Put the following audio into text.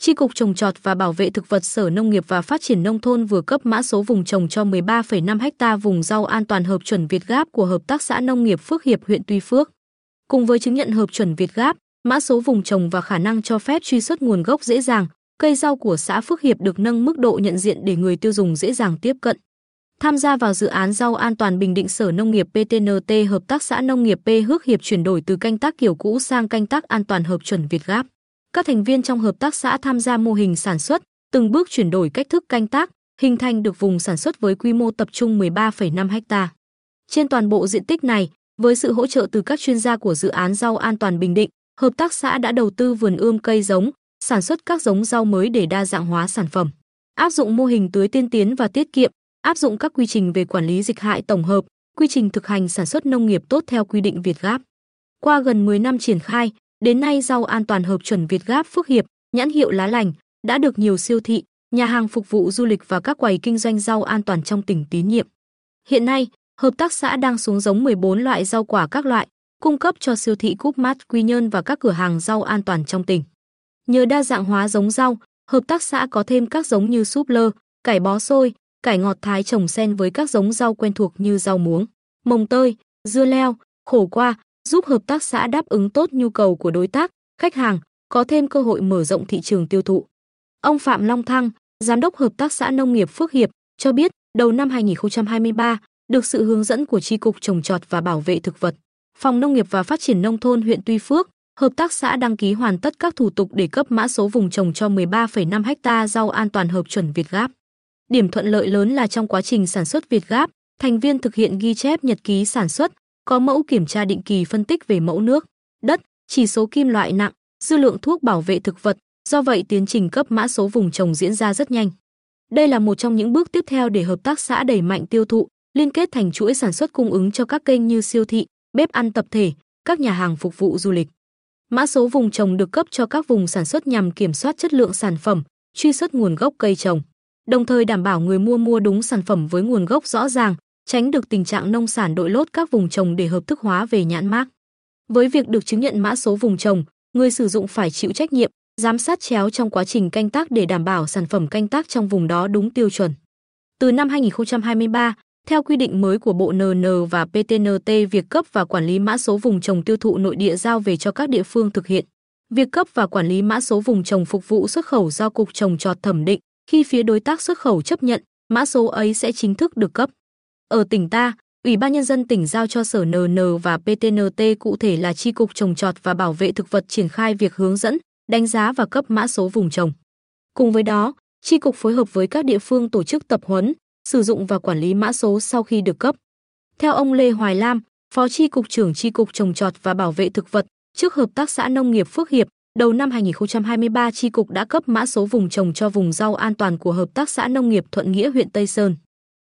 Tri cục trồng trọt và bảo vệ thực vật Sở Nông nghiệp và Phát triển nông thôn vừa cấp mã số vùng trồng cho 13,5 ha vùng rau an toàn hợp chuẩn Việt Gáp của Hợp tác xã Nông nghiệp Phước Hiệp huyện Tuy Phước. Cùng với chứng nhận hợp chuẩn Việt Gáp, mã số vùng trồng và khả năng cho phép truy xuất nguồn gốc dễ dàng, cây rau của xã Phước Hiệp được nâng mức độ nhận diện để người tiêu dùng dễ dàng tiếp cận. Tham gia vào dự án rau an toàn Bình Định Sở Nông nghiệp PTNT Hợp tác xã Nông nghiệp P Hước Hiệp chuyển đổi từ canh tác kiểu cũ sang canh tác an toàn hợp chuẩn Việt Gáp. Các thành viên trong hợp tác xã tham gia mô hình sản xuất, từng bước chuyển đổi cách thức canh tác, hình thành được vùng sản xuất với quy mô tập trung 13,5 ha. Trên toàn bộ diện tích này, với sự hỗ trợ từ các chuyên gia của dự án rau an toàn Bình Định, hợp tác xã đã đầu tư vườn ươm cây giống, sản xuất các giống rau mới để đa dạng hóa sản phẩm. Áp dụng mô hình tưới tiên tiến và tiết kiệm, áp dụng các quy trình về quản lý dịch hại tổng hợp, quy trình thực hành sản xuất nông nghiệp tốt theo quy định Việt Gáp. Qua gần 10 năm triển khai, đến nay rau an toàn hợp chuẩn Việt Gáp Phước Hiệp, nhãn hiệu lá lành, đã được nhiều siêu thị, nhà hàng phục vụ du lịch và các quầy kinh doanh rau an toàn trong tỉnh tín nhiệm. Hiện nay, hợp tác xã đang xuống giống 14 loại rau quả các loại, cung cấp cho siêu thị Cúp Mát Quy Nhơn và các cửa hàng rau an toàn trong tỉnh. Nhờ đa dạng hóa giống rau, hợp tác xã có thêm các giống như súp lơ, cải bó xôi, cải ngọt thái trồng xen với các giống rau quen thuộc như rau muống, mồng tơi, dưa leo, khổ qua, giúp hợp tác xã đáp ứng tốt nhu cầu của đối tác, khách hàng, có thêm cơ hội mở rộng thị trường tiêu thụ. Ông Phạm Long Thăng, giám đốc hợp tác xã nông nghiệp Phước Hiệp cho biết, đầu năm 2023, được sự hướng dẫn của Tri cục trồng trọt và bảo vệ thực vật, Phòng Nông nghiệp và Phát triển nông thôn huyện Tuy Phước, hợp tác xã đăng ký hoàn tất các thủ tục để cấp mã số vùng trồng cho 13,5 ha rau an toàn hợp chuẩn Việt Gáp. Điểm thuận lợi lớn là trong quá trình sản xuất Việt Gáp, thành viên thực hiện ghi chép nhật ký sản xuất, có mẫu kiểm tra định kỳ phân tích về mẫu nước, đất, chỉ số kim loại nặng, dư lượng thuốc bảo vệ thực vật, do vậy tiến trình cấp mã số vùng trồng diễn ra rất nhanh. Đây là một trong những bước tiếp theo để hợp tác xã đẩy mạnh tiêu thụ, liên kết thành chuỗi sản xuất cung ứng cho các kênh như siêu thị, bếp ăn tập thể, các nhà hàng phục vụ du lịch. Mã số vùng trồng được cấp cho các vùng sản xuất nhằm kiểm soát chất lượng sản phẩm, truy xuất nguồn gốc cây trồng, đồng thời đảm bảo người mua mua đúng sản phẩm với nguồn gốc rõ ràng, tránh được tình trạng nông sản đội lốt các vùng trồng để hợp thức hóa về nhãn mác. Với việc được chứng nhận mã số vùng trồng, người sử dụng phải chịu trách nhiệm, giám sát chéo trong quá trình canh tác để đảm bảo sản phẩm canh tác trong vùng đó đúng tiêu chuẩn. Từ năm 2023, theo quy định mới của Bộ NN và PTNT, việc cấp và quản lý mã số vùng trồng tiêu thụ nội địa giao về cho các địa phương thực hiện. Việc cấp và quản lý mã số vùng trồng phục vụ xuất khẩu do cục trồng trọt thẩm định, khi phía đối tác xuất khẩu chấp nhận, mã số ấy sẽ chính thức được cấp. Ở tỉnh ta, Ủy ban nhân dân tỉnh giao cho Sở NN và PTNT cụ thể là tri cục trồng trọt và bảo vệ thực vật triển khai việc hướng dẫn, đánh giá và cấp mã số vùng trồng. Cùng với đó, tri cục phối hợp với các địa phương tổ chức tập huấn, sử dụng và quản lý mã số sau khi được cấp. Theo ông Lê Hoài Lam, Phó tri cục trưởng tri cục trồng trọt và bảo vệ thực vật, trước Hợp tác xã Nông nghiệp Phước Hiệp, đầu năm 2023 tri cục đã cấp mã số vùng trồng cho vùng rau an toàn của Hợp tác xã Nông nghiệp Thuận Nghĩa huyện Tây Sơn.